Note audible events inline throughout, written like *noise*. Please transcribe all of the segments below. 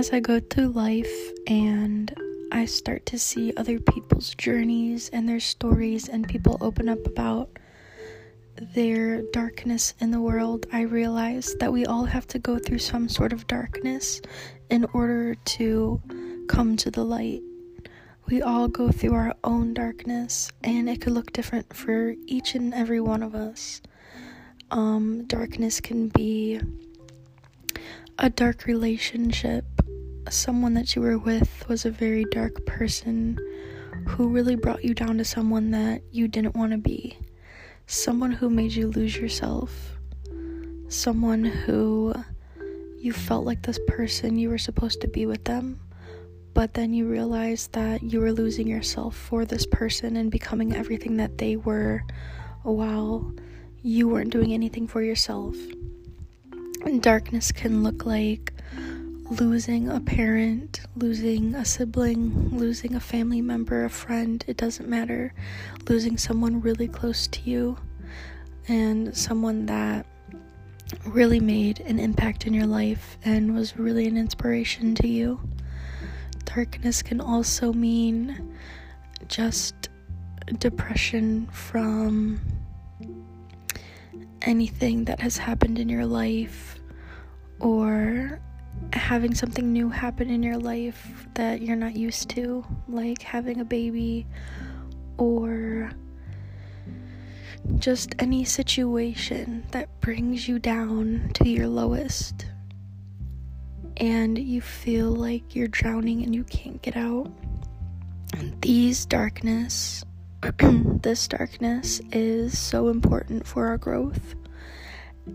as I go through life and I start to see other people's journeys and their stories, and people open up about their darkness in the world, I realize that we all have to go through some sort of darkness in order to come to the light. We all go through our own darkness, and it could look different for each and every one of us. Um, darkness can be a dark relationship. Someone that you were with was a very dark person who really brought you down to someone that you didn't want to be. Someone who made you lose yourself. Someone who you felt like this person, you were supposed to be with them, but then you realized that you were losing yourself for this person and becoming everything that they were while you weren't doing anything for yourself. And darkness can look like losing a parent, losing a sibling, losing a family member, a friend, it doesn't matter. Losing someone really close to you and someone that really made an impact in your life and was really an inspiration to you. Darkness can also mean just depression from anything that has happened in your life or having something new happen in your life that you're not used to, like having a baby or just any situation that brings you down to your lowest and you feel like you're drowning and you can't get out. And These darkness *clears throat* this darkness is so important for our growth.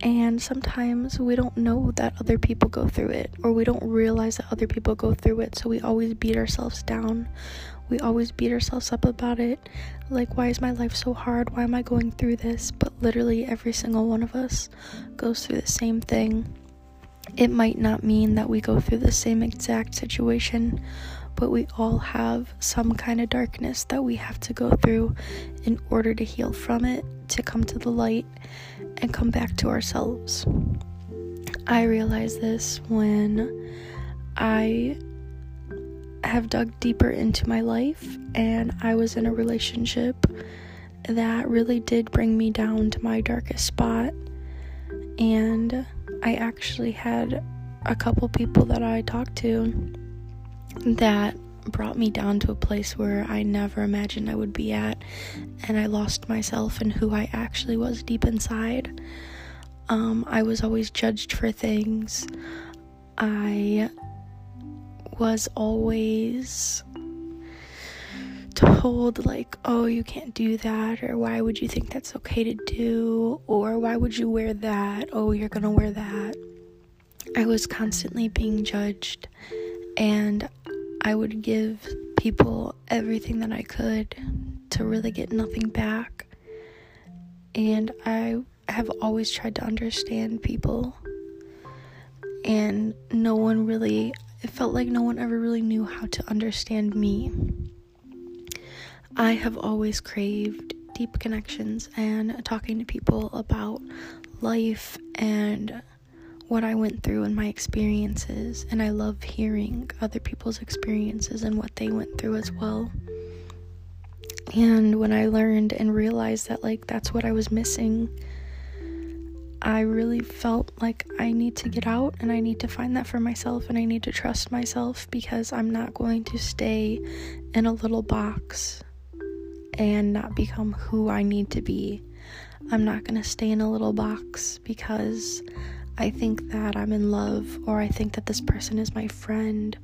And sometimes we don't know that other people go through it, or we don't realize that other people go through it, so we always beat ourselves down. We always beat ourselves up about it. Like, why is my life so hard? Why am I going through this? But literally, every single one of us goes through the same thing. It might not mean that we go through the same exact situation, but we all have some kind of darkness that we have to go through in order to heal from it, to come to the light, and come back to ourselves. I realized this when I have dug deeper into my life and I was in a relationship that really did bring me down to my darkest spot. And I actually had a couple people that I talked to that brought me down to a place where I never imagined I would be at, and I lost myself and who I actually was deep inside. Um, I was always judged for things. I was always told, like, oh, you can't do that, or why would you think that's okay to do, or why would you wear that? Oh, you're gonna wear that. I was constantly being judged, and I would give people everything that I could to really get nothing back. And I have always tried to understand people. And no one really, it felt like no one ever really knew how to understand me. I have always craved deep connections and talking to people about life and what I went through and my experiences, and I love hearing other people's experiences and what they went through as well. And when I learned and realized that, like, that's what I was missing, I really felt like I need to get out and I need to find that for myself and I need to trust myself because I'm not going to stay in a little box and not become who I need to be. I'm not going to stay in a little box because I think that I'm in love, or I think that this person is my friend,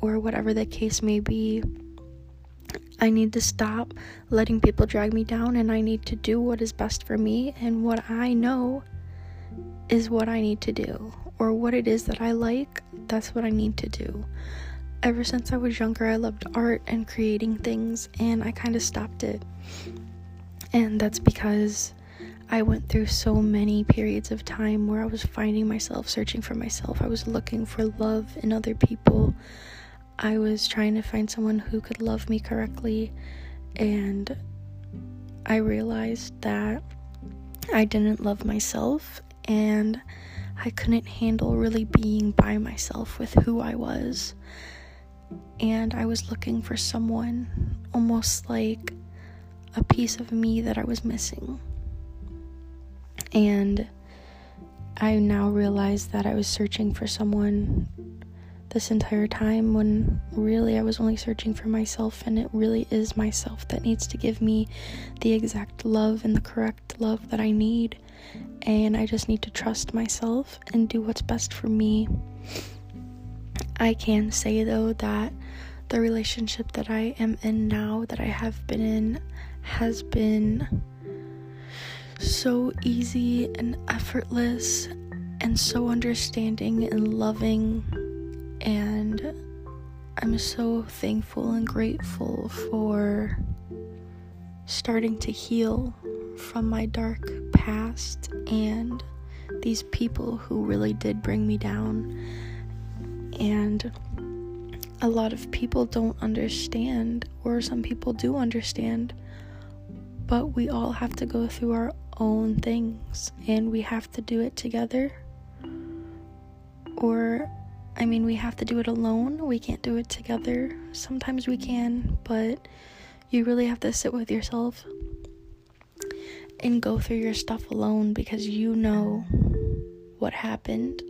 or whatever the case may be. I need to stop letting people drag me down, and I need to do what is best for me, and what I know is what I need to do, or what it is that I like, that's what I need to do. Ever since I was younger, I loved art and creating things, and I kind of stopped it. And that's because I went through so many periods of time where I was finding myself, searching for myself. I was looking for love in other people. I was trying to find someone who could love me correctly. And I realized that I didn't love myself. And I couldn't handle really being by myself with who I was. And I was looking for someone, almost like a piece of me that I was missing. And I now realize that I was searching for someone this entire time when really I was only searching for myself, and it really is myself that needs to give me the exact love and the correct love that I need. And I just need to trust myself and do what's best for me. I can say though that the relationship that I am in now, that I have been in, has been so easy and effortless and so understanding and loving and I'm so thankful and grateful for starting to heal from my dark past and these people who really did bring me down. And a lot of people don't understand, or some people do understand, but we all have to go through our own things and we have to do it together. Or I mean, we have to do it alone. We can't do it together. Sometimes we can, but you really have to sit with yourself and go through your stuff alone because you know what happened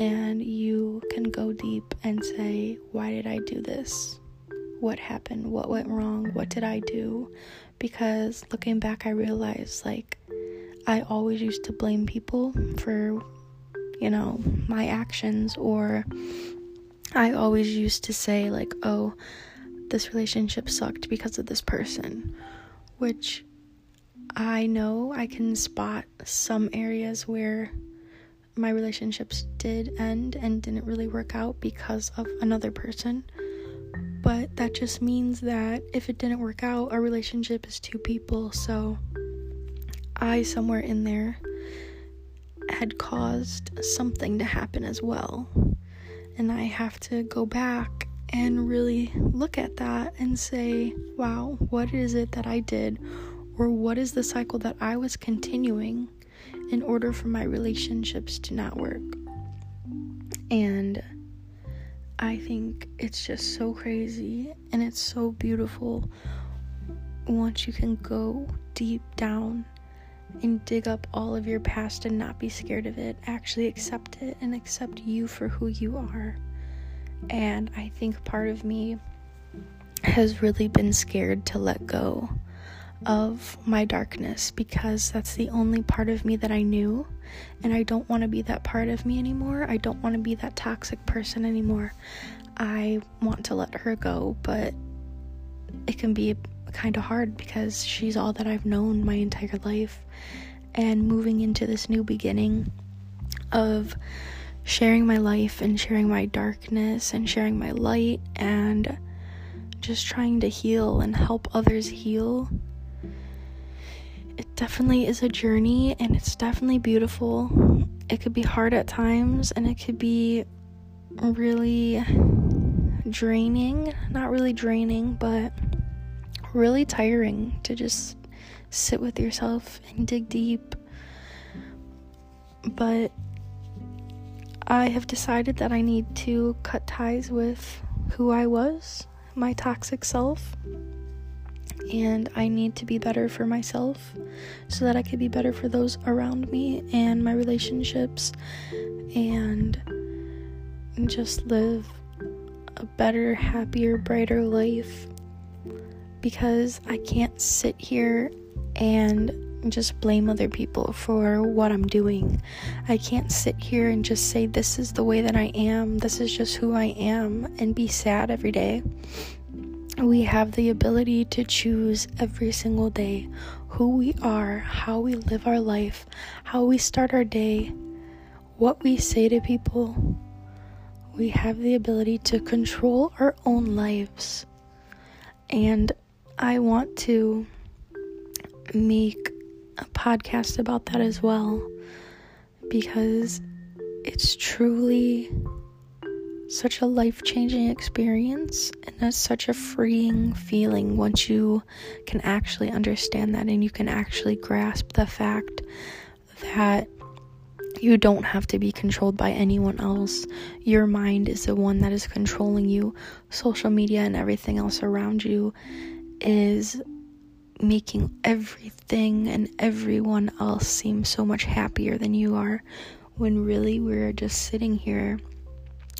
and you can go deep and say, Why did I do this? What happened? What went wrong? What did I do? Because looking back, I realized like I always used to blame people for you know, my actions, or I always used to say, like, oh, this relationship sucked because of this person, which I know I can spot some areas where my relationships did end and didn't really work out because of another person. But that just means that if it didn't work out, a relationship is two people. So I, somewhere in there, had caused something to happen as well. And I have to go back and really look at that and say, wow, what is it that I did? Or what is the cycle that I was continuing in order for my relationships to not work? And I think it's just so crazy and it's so beautiful once you can go deep down and dig up all of your past and not be scared of it. Actually, accept it and accept you for who you are. And I think part of me has really been scared to let go of my darkness because that's the only part of me that I knew. And I don't want to be that part of me anymore. I don't want to be that toxic person anymore. I want to let her go, but it can be kind of hard because she's all that I've known my entire life. And moving into this new beginning of sharing my life and sharing my darkness and sharing my light and just trying to heal and help others heal. It definitely is a journey and it's definitely beautiful. It could be hard at times and it could be really draining. Not really draining, but really tiring to just sit with yourself and dig deep. But I have decided that I need to cut ties with who I was, my toxic self. And I need to be better for myself so that I could be better for those around me and my relationships and just live a better, happier, brighter life because I can't sit here and just blame other people for what I'm doing. I can't sit here and just say, This is the way that I am, this is just who I am, and be sad every day. We have the ability to choose every single day who we are, how we live our life, how we start our day, what we say to people. We have the ability to control our own lives. And I want to make a podcast about that as well because it's truly such a life changing experience and it's such a freeing feeling once you can actually understand that and you can actually grasp the fact that You don't have to be controlled by anyone else. Your mind is the one that is controlling you. Social media and everything else around you is making everything and everyone else seem so much happier than you are when really we're just sitting here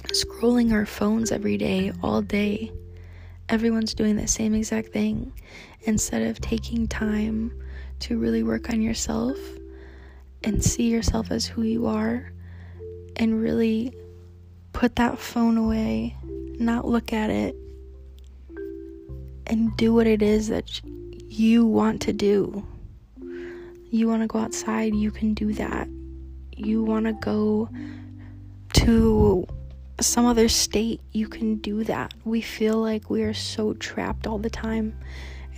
scrolling our phones every day, all day. Everyone's doing the same exact thing instead of taking time to really work on yourself and see yourself as who you are and really put that phone away, not look at it, and do what it is that you want to do. You want to go outside, you can do that. You want to go to some other state, you can do that. We feel like we are so trapped all the time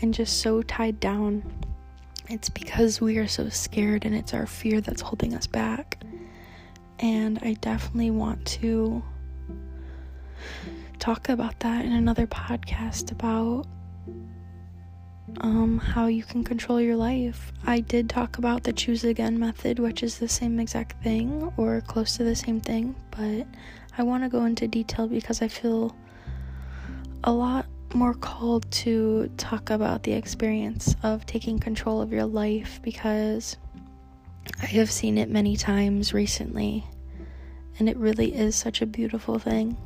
and just so tied down it's because we are so scared and it's our fear that's holding us back. And I definitely want to talk about that in another podcast about um, how you can control your life. I did talk about the choose again method, which is the same exact thing or close to the same thing, but I want to go into detail because I feel a lot more called to talk about the experience of taking control of your life because I have seen it many times recently, and it really is such a beautiful thing.